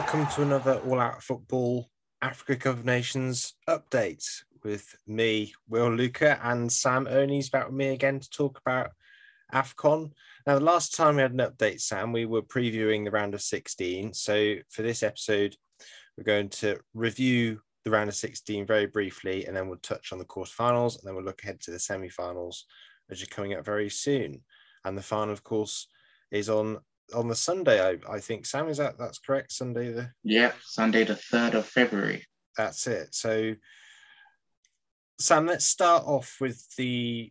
welcome to another All Out Football Africa Cup of Nations update with me, Will Luca, and Sam Ernie's back with me again to talk about AFCON. Now, the last time we had an update, Sam, we were previewing the round of 16. So for this episode, we're going to review the round of 16 very briefly, and then we'll touch on the quarterfinals, and then we'll look ahead to the semi-finals, which are coming up very soon. And the final, of course, is on on the Sunday. I, I think Sam is that that's correct. Sunday the yeah Sunday the third of February. That's it. So Sam, let's start off with the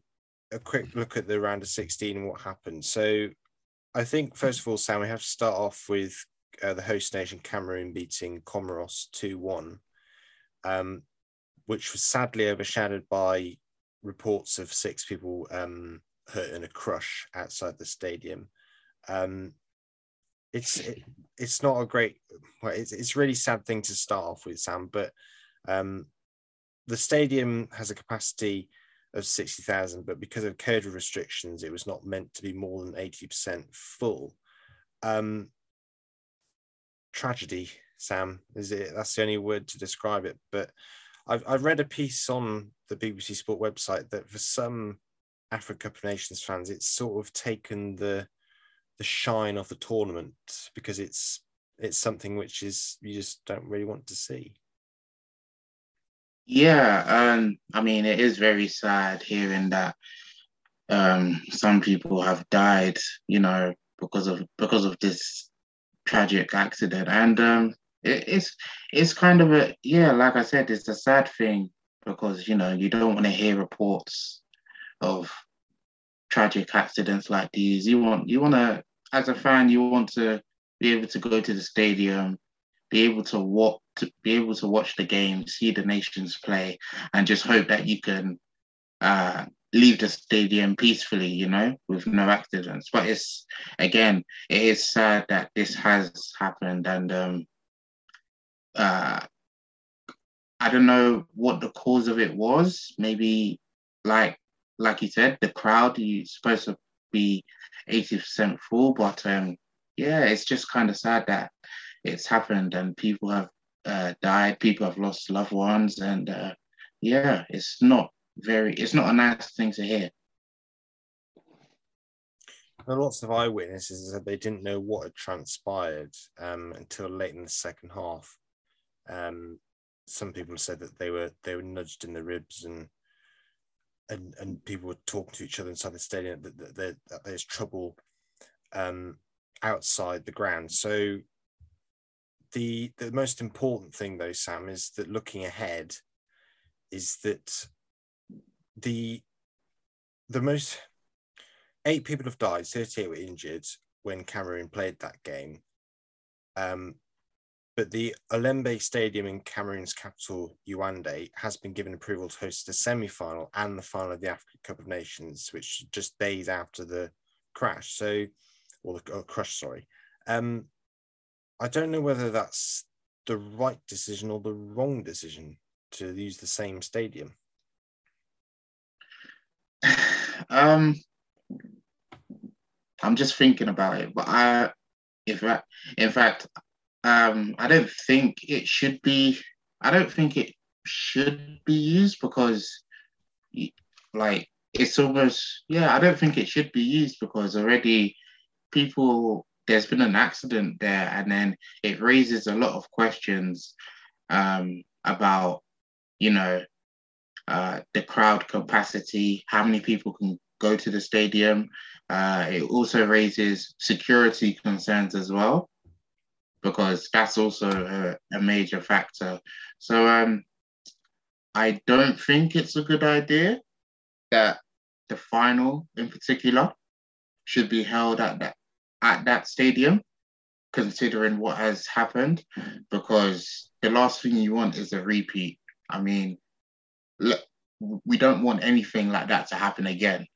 a quick look at the round of 16 and what happened. So I think first of all, Sam, we have to start off with uh, the host nation Cameroon beating Comoros 2-1, um, which was sadly overshadowed by reports of six people um, hurt in a crush outside the stadium. Um, it's it, it's not a great well, it's, it's really sad thing to start off with sam but um, the stadium has a capacity of 60,000 but because of COVID restrictions it was not meant to be more than 80% full. Um, tragedy sam is it that's the only word to describe it but I've, I've read a piece on the bbc sport website that for some africa nations fans it's sort of taken the the shine of the tournament because it's it's something which is you just don't really want to see. Yeah, um, I mean it is very sad hearing that um, some people have died, you know, because of because of this tragic accident, and um, it, it's it's kind of a yeah, like I said, it's a sad thing because you know you don't want to hear reports of tragic accidents like these. You want you want to as a fan, you want to be able to go to the stadium, be able to walk, to be able to watch the game, see the nations play, and just hope that you can uh, leave the stadium peacefully, you know, with no accidents. But it's again, it is sad that this has happened, and um, uh, I don't know what the cause of it was. Maybe, like like you said, the crowd. You're supposed to be 80% full. But um, yeah, it's just kind of sad that it's happened and people have uh, died, people have lost loved ones, and uh, yeah, it's not very, it's not a nice thing to hear. There are lots of eyewitnesses that they didn't know what had transpired um, until late in the second half. Um, some people said that they were they were nudged in the ribs and and and people were talking to each other inside the stadium that, that, that, that there's trouble um, outside the ground. So the the most important thing though, Sam, is that looking ahead, is that the the most eight people have died, 38 were injured when Cameroon played that game. Um, but the Olembe Stadium in Cameroon's capital, Yaoundé, has been given approval to host the semi-final and the final of the Africa Cup of Nations, which just days after the crash. So, or the crush, sorry. Um, I don't know whether that's the right decision or the wrong decision to use the same stadium. Um, I'm just thinking about it, but I, if I, in fact, um, I don't think it should be. I don't think it should be used because, like, it's almost yeah. I don't think it should be used because already people there's been an accident there, and then it raises a lot of questions um, about you know uh, the crowd capacity, how many people can go to the stadium. Uh, it also raises security concerns as well because that's also a, a major factor. So um, I don't think it's a good idea that the final, in particular, should be held at that at that stadium, considering what has happened, because the last thing you want is a repeat. I mean, look, we don't want anything like that to happen again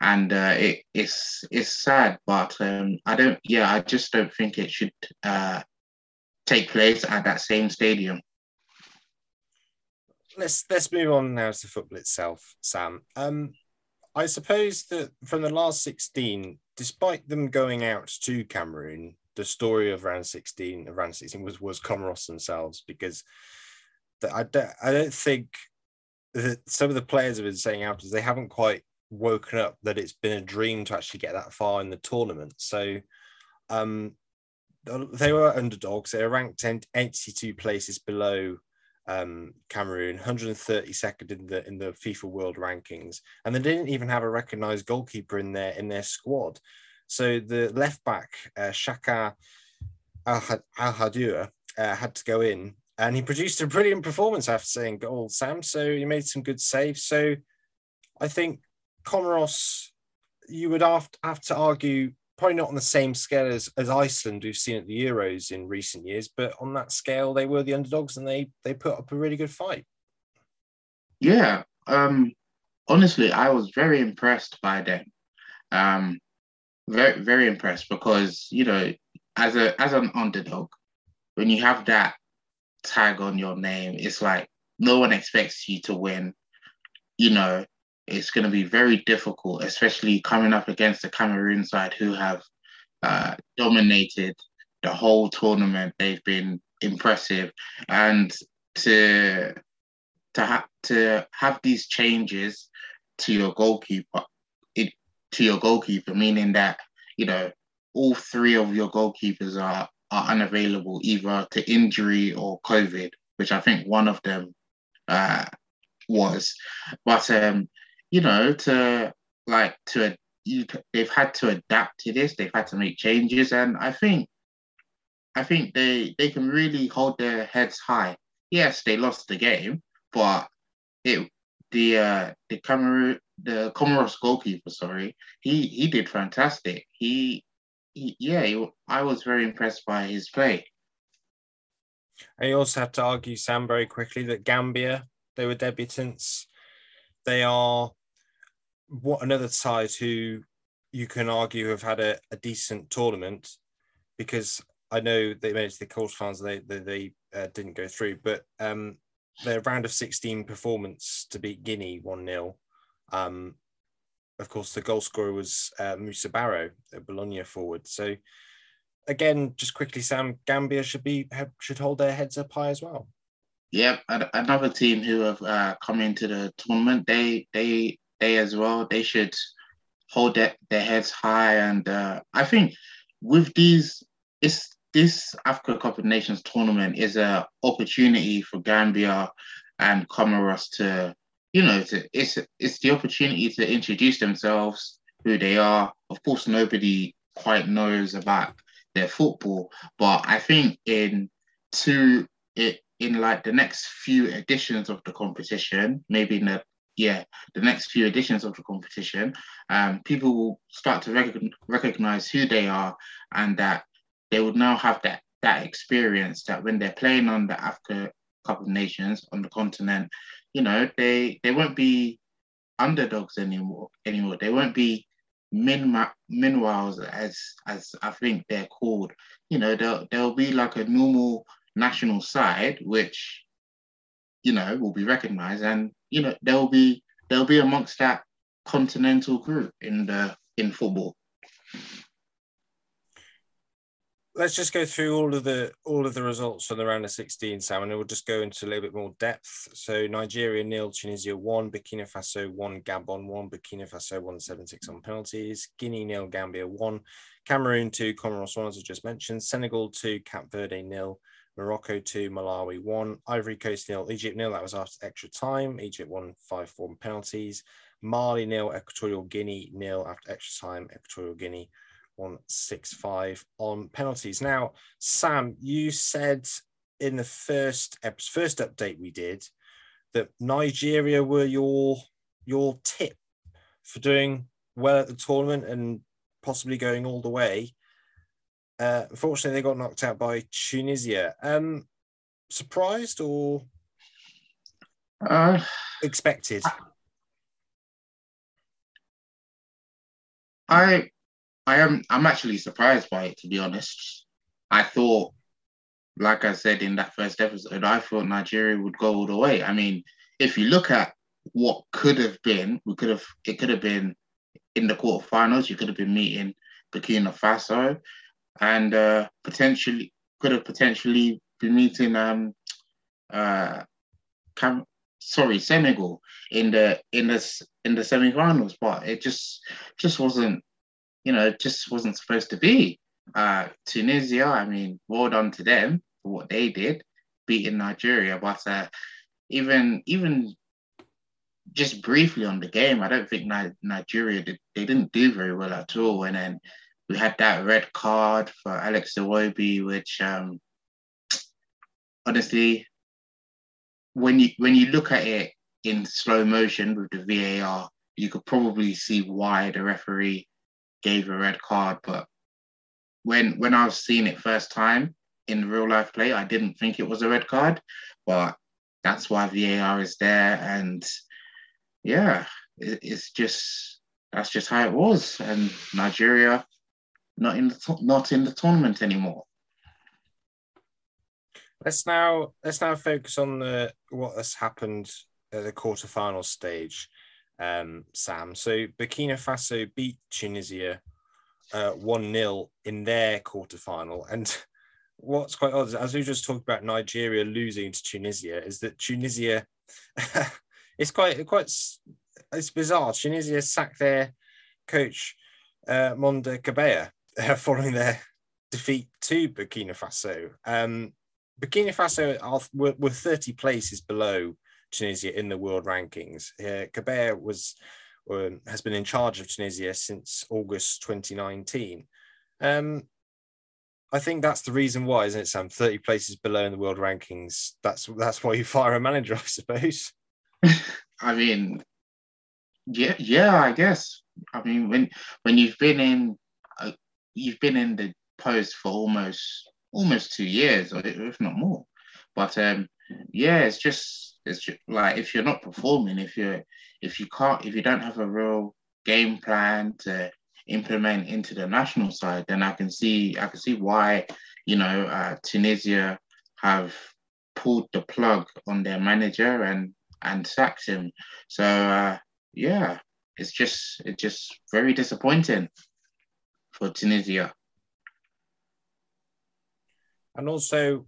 and uh, it, it's it's sad, but um, I don't. Yeah, I just don't think it should uh, take place at that same stadium. Let's let's move on now to football itself, Sam. Um, I suppose that from the last sixteen, despite them going out to Cameroon, the story of round 16 of round 16 was was Comoros themselves because the, I don't I don't think that some of the players have been saying after they haven't quite woken up that it's been a dream to actually get that far in the tournament. So um they were underdogs. They were ranked 82 places below um, Cameroon, 132nd in the in the FIFA World Rankings, and they didn't even have a recognised goalkeeper in their in their squad. So the left back uh, Shaka Al Hadua uh, had to go in, and he produced a brilliant performance after saying goal. Sam, so he made some good saves. So I think Comoros, you would have to, argue probably not on the same scale as, as Iceland we've seen at the Euros in recent years, but on that scale, they were the underdogs and they they put up a really good fight. Yeah, um, honestly, I was very impressed by them. Um, very very impressed because you know, as a as an underdog, when you have that tag on your name, it's like no one expects you to win. You know, it's going to be very difficult, especially coming up against the Cameroon side who have uh, dominated the whole tournament. They've been impressive, and to to have to have these changes to your goalkeeper, it to your goalkeeper, meaning that you know all three of your goalkeepers are are unavailable either to injury or COVID, which I think one of them uh, was. But um, you know, to like to you, they've had to adapt to this. They've had to make changes, and I think, I think they they can really hold their heads high. Yes, they lost the game, but it the uh, the Cameroon the Comoros goalkeeper, sorry, he he did fantastic. He, he yeah, he, I was very impressed by his play. I also have to argue, Sam, very quickly that Gambia, they were debutants they are what another side who you can argue have had a, a decent tournament because I know they to the quarterfinals. They they, they uh, didn't go through, but um, their round of 16 performance to beat Guinea one 0 um, Of course, the goal scorer was uh, Musa Barrow, a Bologna forward. So again, just quickly, Sam, Gambia should be should hold their heads up high as well. Yep, another team who have uh, come into the tournament. They they they as well. They should hold their, their heads high, and uh, I think with these, it's this Africa Cup of Nations tournament is a opportunity for Gambia and Comoros to, you know, to, it's it's the opportunity to introduce themselves, who they are. Of course, nobody quite knows about their football, but I think in two it in like the next few editions of the competition, maybe in the yeah, the next few editions of the competition, um, people will start to rec- recognize who they are and that they would now have that that experience that when they're playing on the Africa Cup of Nations on the continent, you know, they they won't be underdogs anymore anymore. They won't be min minwhiles as as I think they're called. You know, they'll they'll be like a normal national side, which you know will be recognised, and you know they'll be they'll be amongst that continental group in the in football. Let's just go through all of the all of the results from the round of 16, Sam, and we'll just go into a little bit more depth. So Nigeria nil, Tunisia one, Burkina Faso one, Gabon one, Burkina Faso one seven six on penalties, Guinea nil, Gambia one, Cameroon two, Comoros one, as I just mentioned, Senegal two, Cap Verde nil, Morocco 2, Malawi 1, Ivory Coast nil, Egypt nil. That was after extra time. Egypt won 5 4 penalties. Mali nil, Equatorial Guinea nil after extra time. Equatorial Guinea 1 6 5 on penalties. Now, Sam, you said in the first first update we did that Nigeria were your your tip for doing well at the tournament and possibly going all the way. Uh, unfortunately, they got knocked out by Tunisia. Um, surprised or uh, expected? I, I am. I'm actually surprised by it. To be honest, I thought, like I said in that first episode, I thought Nigeria would go all the way. I mean, if you look at what could have been, we could have. It could have been in the quarterfinals. You could have been meeting Burkina Faso and uh, potentially could have potentially been meeting um uh Cam- sorry Senegal in the in the in the semi-finals, but it just just wasn't you know it just wasn't supposed to be. Uh, Tunisia, I mean, well done to them for what they did, beating Nigeria, but uh, even even just briefly on the game, I don't think Ni- Nigeria did, they didn't do very well at all. And then we had that red card for Alex Iwobi, which um, honestly, when you when you look at it in slow motion with the VAR, you could probably see why the referee gave a red card. But when when I was seeing it first time in real life play, I didn't think it was a red card. But that's why VAR is there, and yeah, it, it's just that's just how it was. And Nigeria not in the not in the tournament anymore. Let's now let's now focus on the what has happened at the quarterfinal stage, um, Sam. So Burkina Faso beat Tunisia uh, one uh, 0 in their quarterfinal, and what's quite odd, as we just talked about Nigeria losing to Tunisia, is that Tunisia, it's quite quite it's bizarre. Tunisia sacked their coach uh, Mondher Kebaier uh, following their defeat to Burkina Faso. Um, Burkina Faso are, were, were 30 places below Tunisia in the world rankings. Uh, was um, has been in charge of Tunisia since August 2019. Um, I think that's the reason why, isn't it, Sam? 30 places below in the world rankings. That's that's why you fire a manager, I suppose. I mean, yeah, yeah, I guess. I mean, when when you've been in, uh, you've been in the post for almost almost two years, or if not more. But um, yeah, it's just it's just, like if you're not performing, if you're if you can't, if you don't have a real game plan to implement into the national side, then I can see I can see why you know uh, Tunisia have pulled the plug on their manager and and sacked him. So uh, yeah, it's just it's just very disappointing for Tunisia. And also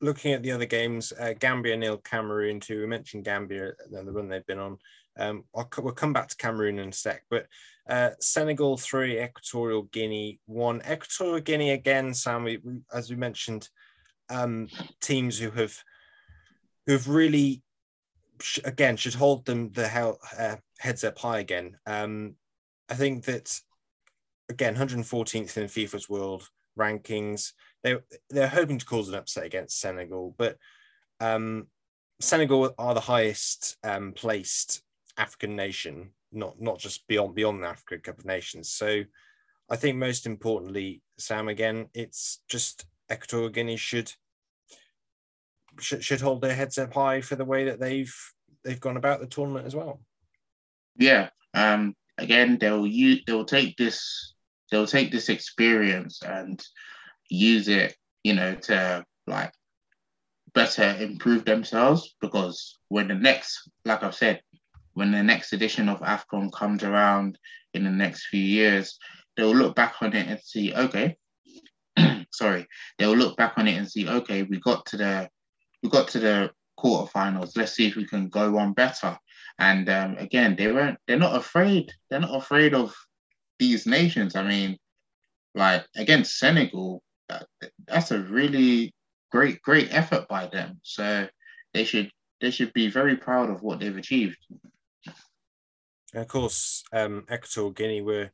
looking at the other games, uh, Gambia nil, Cameroon two. We mentioned Gambia and the run they've been on. Um, I'll, we'll come back to Cameroon in a sec, but uh, Senegal three, Equatorial Guinea one. Equatorial Guinea again, Sam. We, we, as we mentioned, um, teams who have who've really again should hold them the hell, uh, heads up high again. Um, I think that again, 114th in FIFA's world rankings. They they're hoping to cause an upset against Senegal, but um, Senegal are the highest um, placed African nation, not not just beyond beyond the Africa Cup of Nations. So I think most importantly, Sam, again, it's just Equatorial Guinea should should, should hold their heads up high for the way that they've they've gone about the tournament as well. Yeah. Um, again, they'll they'll take this they'll take this experience and use it, you know, to like better improve themselves because when the next, like I've said, when the next edition of AFCON comes around in the next few years, they'll look back on it and see, okay, sorry, they'll look back on it and see, okay, we got to the we got to the quarterfinals. Let's see if we can go on better. And um, again, they weren't. They're not afraid. They're not afraid of these nations. I mean, like against Senegal, that, that's a really great, great effort by them. So they should they should be very proud of what they've achieved. And of course, um, Equatorial Guinea were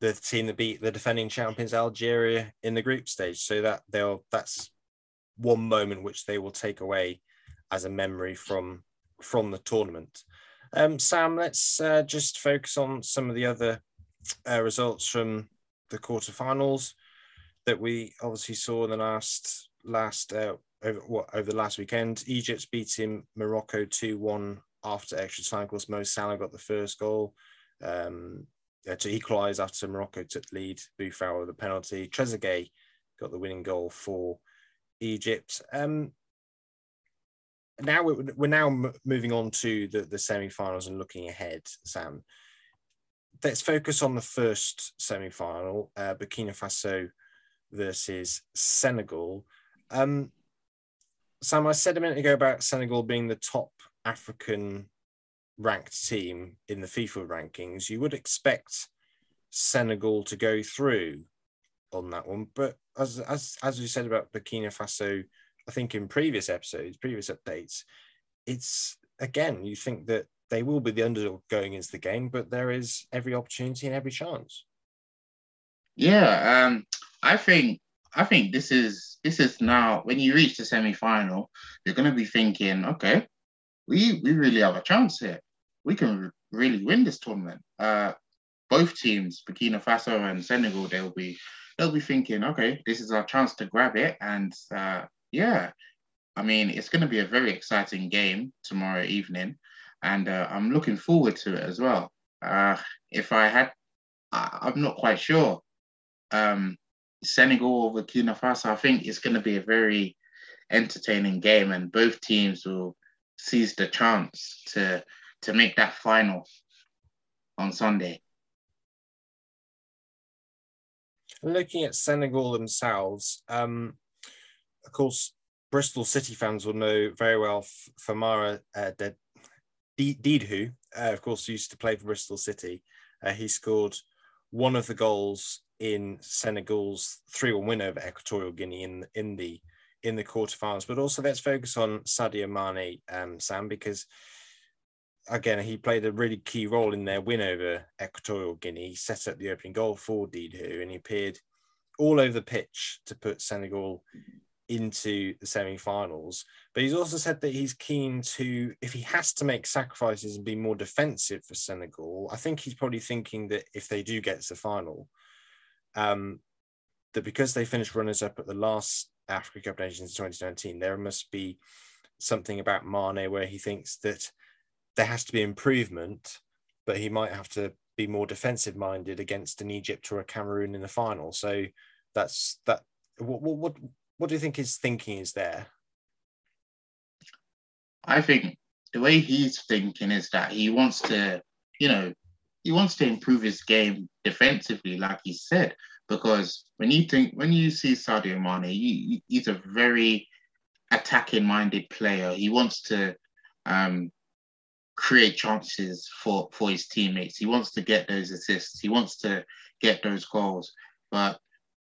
the team that beat the defending champions Algeria in the group stage. So that they'll that's one moment which they will take away as a memory from from the tournament. Um, Sam, let's uh, just focus on some of the other uh, results from the quarterfinals that we obviously saw in the last last uh, over what over the last weekend. Egypt beating Morocco two one after extra time. Of course, Mo Salah got the first goal um, to equalise after Morocco took the lead. Boufal with the penalty. Trezeguet got the winning goal for Egypt. Um, now we're, now moving on to the, the semi-finals and looking ahead, Sam. Let's focus on the first semi-final, uh, Burkina Faso versus Senegal. Um, Sam, I said a minute ago about Senegal being the top African ranked team in the FIFA rankings. You would expect Senegal to go through on that one, but as as as we said about Burkina Faso, I think in previous episodes, previous updates, it's again you think that they will be the underdog going into the game, but there is every opportunity and every chance. Yeah, um, I think I think this is this is now when you reach the semi final, you're going to be thinking, okay, we we really have a chance here. We can really win this tournament. Uh, both teams, Burkina Faso and Senegal, they'll be they'll be thinking, okay, this is our chance to grab it. And uh, yeah, I mean, it's going to be a very exciting game tomorrow evening, and uh, I'm looking forward to it as well. Uh, if I had, I, am not quite sure. Um, Senegal over Burkina Faso, I think it's going to be a very entertaining game, and both teams will seize the chance to to make that final on Sunday. Looking at Senegal themselves, um, of course, Bristol City fans will know very well Famara uh, Diédhiou, uh, of course, used to play for Bristol City. Uh, he scored one of the goals in Senegal's 3-1 win over Equatorial Guinea in in the in the quarterfinals. But also, let's focus on Sadio Mane, um, Sam, because again, he played a really key role in their win over Equatorial Guinea. He set up the opening goal for Diédhiou and he appeared all over the pitch to put Senegal into the semi-finals. But he's also said that he's keen to, if he has to make sacrifices and be more defensive for Senegal, I think he's probably thinking that if they do get to the final, um, that because they finished runners up at the last Africa Cup Nations 2019, there must be something about Mane where he thinks that there has to be improvement, but he might have to be more defensive minded against an Egypt or a Cameroon in the final. So that's that. What what what do you think his thinking is there? I think the way he's thinking is that he wants to, you know, he wants to improve his game defensively, like he said, because when you think when you see Sadio Mane, he, he's a very attacking minded player. He wants to um, create chances for for his teammates. He wants to get those assists. He wants to get those goals. But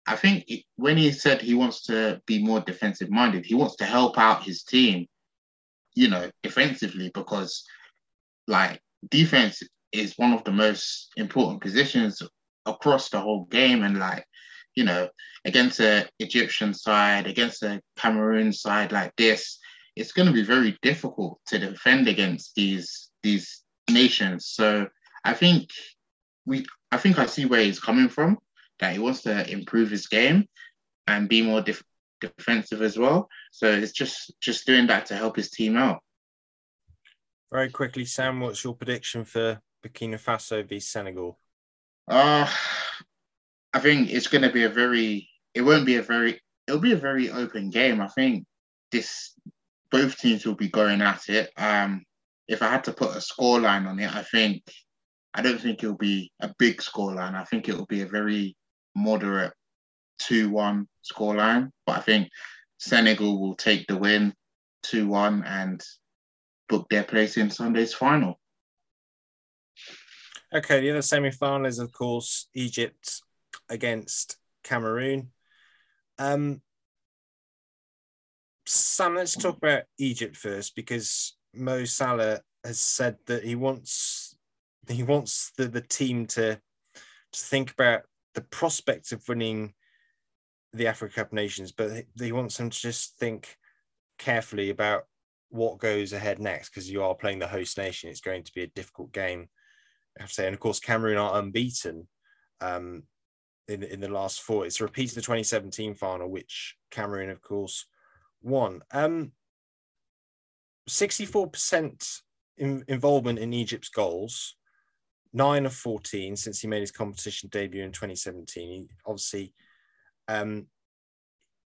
I think when he said he wants to be more defensive minded, he wants to help out his team, you know, defensively because like defense is one of the most important positions across the whole game. And like, you know, against the Egyptian side, against the Cameroon side like this, it's going to be very difficult to defend against these these nations. So I think we, I think I see where he's coming from. That he wants to improve his game and be more def- defensive as well. So it's just just doing that to help his team out. Very quickly, Sam, what's your prediction for Burkina Faso v Senegal? Uh, I think it's going to be a very, it won't be a very, it'll be a very open game. I think this, both teams will be going at it. Um, if I had to put a score line on it, I think, I don't think it'll be a big score line. I think it'll be a very moderate 2 1 scoreline. But I think Senegal will take the win 2 1 and book their place in Sunday's final. Okay, the other semi final is, of course, Egypt against Cameroon. Um, Sam, let's talk about Egypt first because Mo Salah has said that he wants he wants the, the team to to think about the prospect of winning the Africa Cup Nations, but he wants them to just think carefully about what goes ahead next because you are playing the host nation. It's going to be a difficult game I have to say. And of course, Cameroon are unbeaten um, in, in the last four. It's a repeat of the 2017 final, which Cameroon, of course, won. Um, 64% in, involvement in Egypt's goals, nine of 14 since he made his competition debut in 2017. He obviously, um,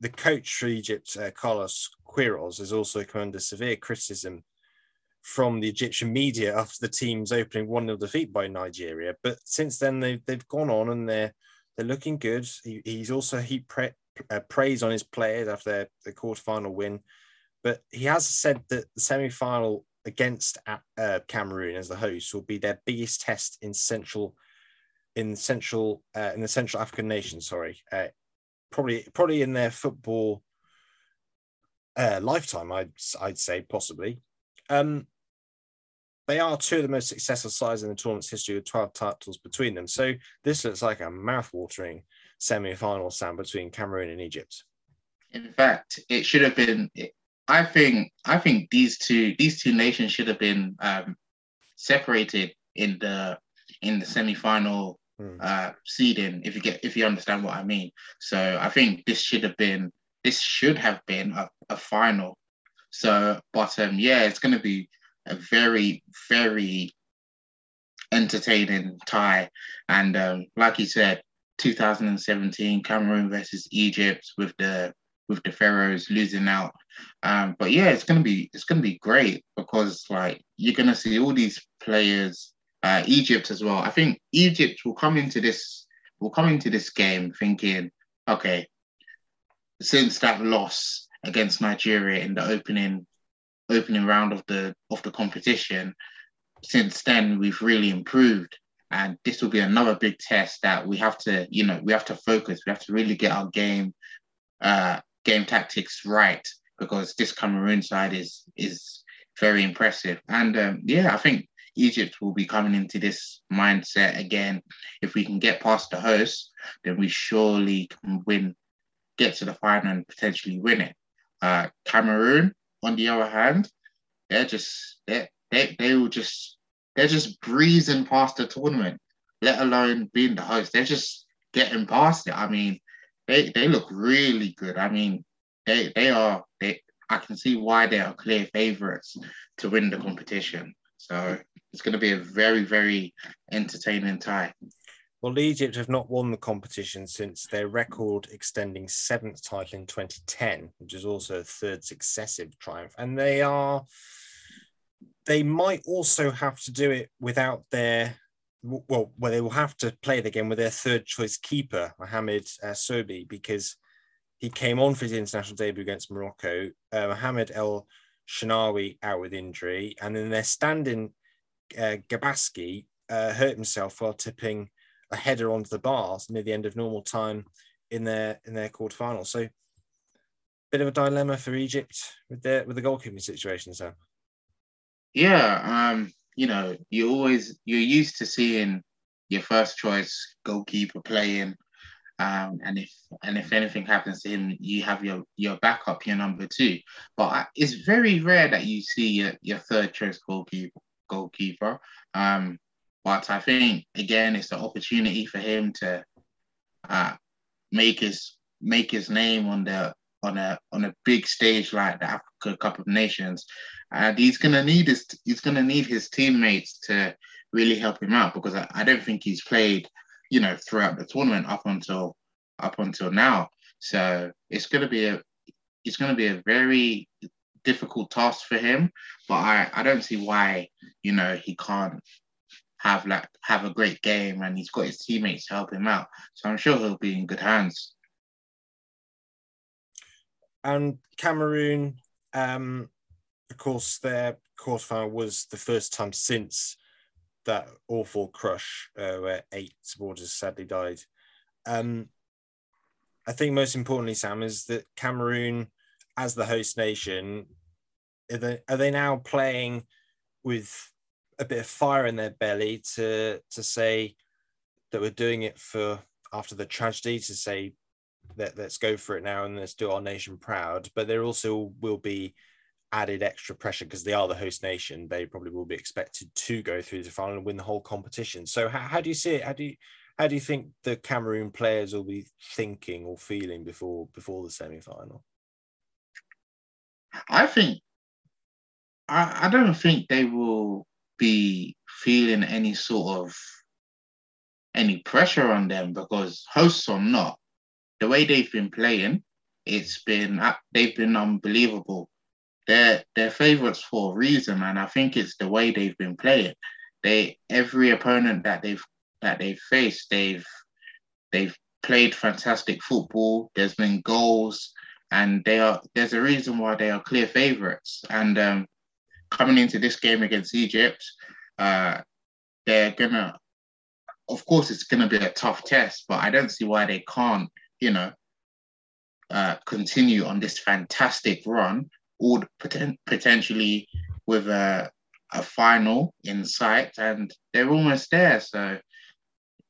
the coach for Egypt, uh, Carlos Queiroz, has also come under severe criticism from the Egyptian media after the team's opening 1 0 defeat by Nigeria. But since then, they've, they've gone on and they're they're looking good. He, he's also he pre, uh, praise on his players after their, the quarterfinal win, but he has said that the semi-final against uh, Cameroon as the host will be their biggest test in central in central uh, in the Central African nation. Sorry, uh, probably probably in their football uh, lifetime. I'd I'd say possibly. Um, they are two of the most successful sides in the tournament's history with 12 titles between them. So this looks like a mouth-watering semi-final stand between Cameroon and Egypt. In fact, it should have been. I think. I think these two these two nations should have been um, separated in the in the semi-final hmm. uh, seeding. If you get if you understand what I mean. So I think this should have been this should have been a, a final. So, but um, yeah, it's going to be a very very entertaining tie, and um, like you said, 2017 Cameroon versus Egypt with the with the Pharaohs losing out. Um, but yeah, it's gonna be it's gonna be great because like you're gonna see all these players, uh, Egypt as well. I think Egypt will come into this will come into this game thinking, okay, since that loss against Nigeria in the opening opening round of the of the competition, since then we've really improved and this will be another big test that we have to you know we have to focus we have to really get our game uh game tactics right because this cameroon side is is very impressive and um, yeah i think egypt will be coming into this mindset again if we can get past the host then we surely can win get to the final and potentially win it uh cameroon on the other hand they're just they they, they will just they're just breezing past the tournament, let alone being the host. They're just getting past it. I mean, they they look really good. I mean, they they are they. I can see why they are clear favorites to win the competition. So it's going to be a very very entertaining tie. Well, Egypt have not won the competition since their record extending seventh title in 2010, which is also a third successive triumph. And they are they might also have to do it without their well, well, they will have to play the game with their third choice keeper, Mohamed uh, Sobhy, because he came on for his international debut against Morocco. Uh, Mohamed El Shenawy out with injury, and then their standing uh, Gabaski uh, hurt himself while tipping a header onto the bars near the end of normal time in their in their quarterfinal. So, a bit of a dilemma for Egypt with their with the goalkeeping situation. So. Yeah, um, you know, you always you're used to seeing your first choice goalkeeper playing, um, and if and if anything happens to him, you have your your backup, your number two. But it's very rare that you see your, your third choice goalkeeper goalkeeper. Um, but I think again, it's an opportunity for him to uh, make his make his name on the on a on a big stage like the Africa Cup of Nations and he's gonna need his he's gonna need his teammates to really help him out because I, I don't think he's played, you know, throughout the tournament up until up until now. So it's gonna be a it's gonna be a very difficult task for him. But I, I don't see why, you know, he can't have like have a great game and he's got his teammates to help him out. So I'm sure he'll be in good hands. And Cameroon, um, of course, their quarterfinal was the first time since that awful crush uh, where eight supporters sadly died. Um, I think most importantly, Sam, is that Cameroon, as the host nation, are they, are they now playing with a bit of fire in their belly to to say that we're doing it for after the tragedy to say that let's go for it now and let's do our nation proud. But there also will be added extra pressure because they are the host nation. They probably will be expected to go through the final and win the whole competition. So how, how do you see it? How do you how do you think the Cameroon players will be thinking or feeling before before the semi final? I think I, I don't think they will be feeling any sort of any pressure on them because hosts or not, the way they've been playing, it's been they've been unbelievable they're they're favorites for a reason, and I think it's the way they've been playing. They every opponent that they've that they've faced, they've they've played fantastic football. There's been goals, and they are. There's a reason why they are clear favourites. And um, coming into this game against Egypt, uh, they're gonna. Of course, it's gonna be a tough test, but I don't see why they can't. You know, uh, continue on this fantastic run, or poten- potentially with a, a final in sight, and they're almost there. So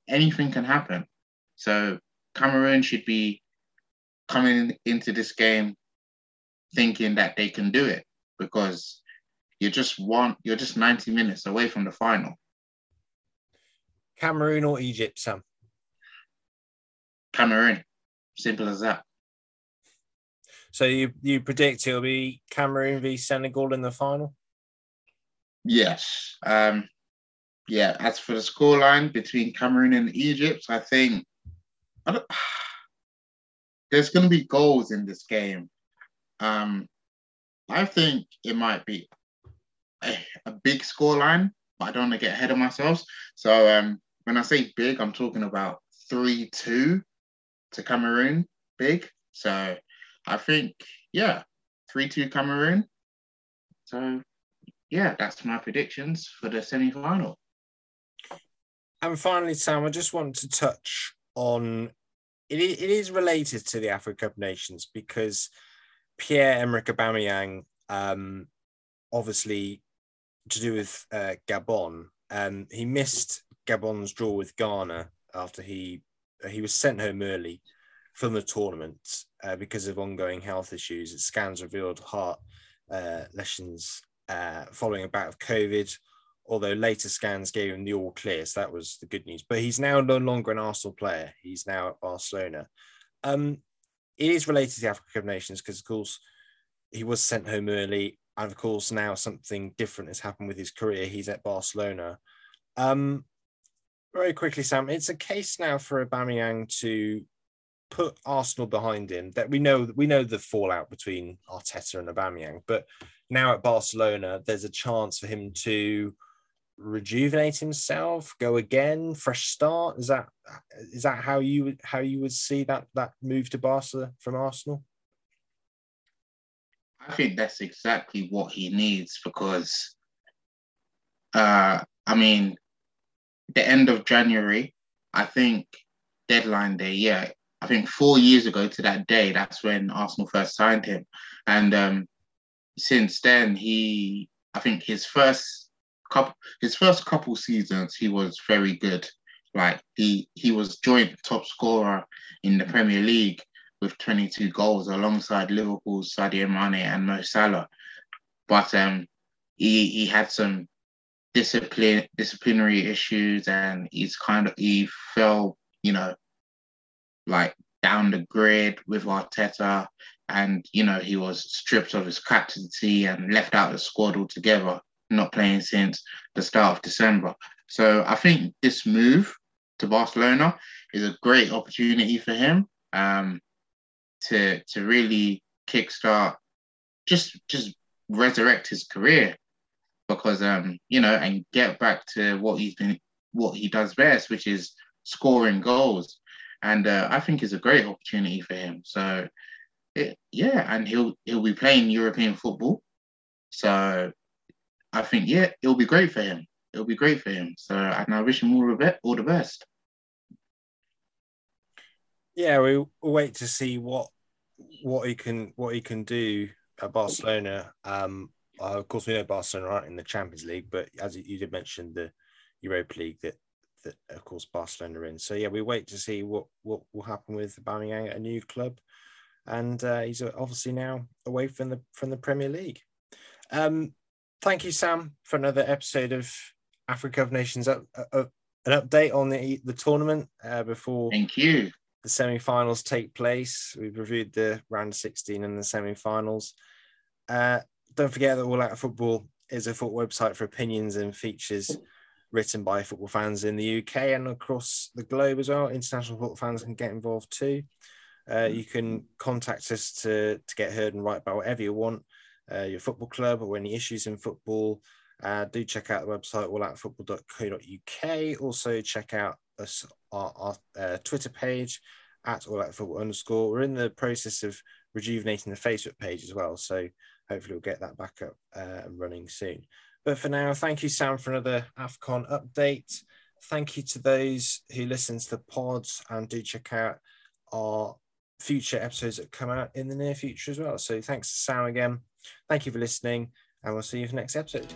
anything can happen. So Cameroon should be coming into this game thinking that they can do it because you're just one, you're just 90 minutes away from the final. Cameroon or Egypt, Sam? Cameroon. Simple as that. So you you predict it'll be Cameroon v Senegal in the final? Yes. Um, yeah. As for the scoreline between Cameroon and Egypt, I think I there's going to be goals in this game. Um, I think it might be a, a big scoreline, but I don't want to get ahead of myself. So um, when I say big, I'm talking about three two to Cameroon. Big. So I think yeah, three two Cameroon. So yeah, that's my predictions for the semi final. And finally, Sam, I just want to touch on it, it is related to the Africa Cup Nations because Pierre Emerick Aubameyang, um, obviously to do with uh, Gabon, um, he missed Gabon's draw with Ghana after he he was sent home early from the tournament uh, because of ongoing health issues. Scans revealed heart uh, lesions uh, following a bout of COVID although later scans gave him the all clear. So that was the good news. But he's now no longer an Arsenal player. He's now at Barcelona. Um, it is related to the Africa Cup Nations because, of course, he was sent home early. And of course, now something different has happened with his career. He's at Barcelona. Um, very quickly, Sam, it's a case now for Aubameyang to put Arsenal behind him. That we know we know the fallout between Arteta and Aubameyang, but now at Barcelona, there's a chance for him to rejuvenate himself, go again, fresh start? Is that is that how you would how you would see that that move to Barca from Arsenal? I think that's exactly what he needs because, uh, I mean, the end of January, I think deadline day, yeah, I think four years ago to that day, that's when Arsenal first signed him, and um, since then he, I think his first couple his first couple seasons he was very good. Like he he was joint top scorer in the Premier League with 22 goals alongside Liverpool's Sadio Mane and Mo Salah. But um he he had some discipline disciplinary issues and he's kind of he fell, you know, like down the grid with Arteta and you know he was stripped of his captaincy and left out of the squad altogether not playing since the start of December. So I think this move to Barcelona is a great opportunity for him um, to to really kickstart, just just resurrect his career because um you know and get back to what he's been what he does best, which is scoring goals. And uh, I think it's a great opportunity for him. So it, yeah, and he'll he'll be playing European football. So I think yeah, it'll be great for him. It'll be great for him. So and I wish him all the all the best. Yeah, we'll, we'll wait to see what what he can what he can do at Barcelona. Um, of course, we know Barcelona aren't in the Champions League, but as you did mention, the Europa League that that of course Barcelona are in. So yeah, we wait to see what what will happen with Aubameyang at a new club, and uh, he's obviously now away from the from the Premier League. Um, thank you, Sam, for another episode of Africa of Nations. Up, uh, uh, an update on the the tournament uh, before. Thank you. The semi-finals take place. We've reviewed the round 16 and the semi-finals. Uh, don't forget that All Out Football is a football website for opinions and features written by football fans in the UK and across the globe as well. International football fans can get involved too. Uh, you can contact us to, to get heard and write about whatever you want uh, your football club or any issues in football, uh, do check out the website alloutfootball.co.uk. Also, check out us, our, our uh, Twitter page at all out football underscore. We're in the process of rejuvenating the Facebook page as well. So hopefully we'll get that back up uh, and running soon. But for now, thank you, Sam, for another AFCON update. Thank you to those who listen to the pods and do check out our future episodes that come out in the near future as well. So thanks, Sam, again. Thank you for listening, and we'll see you for the next episode.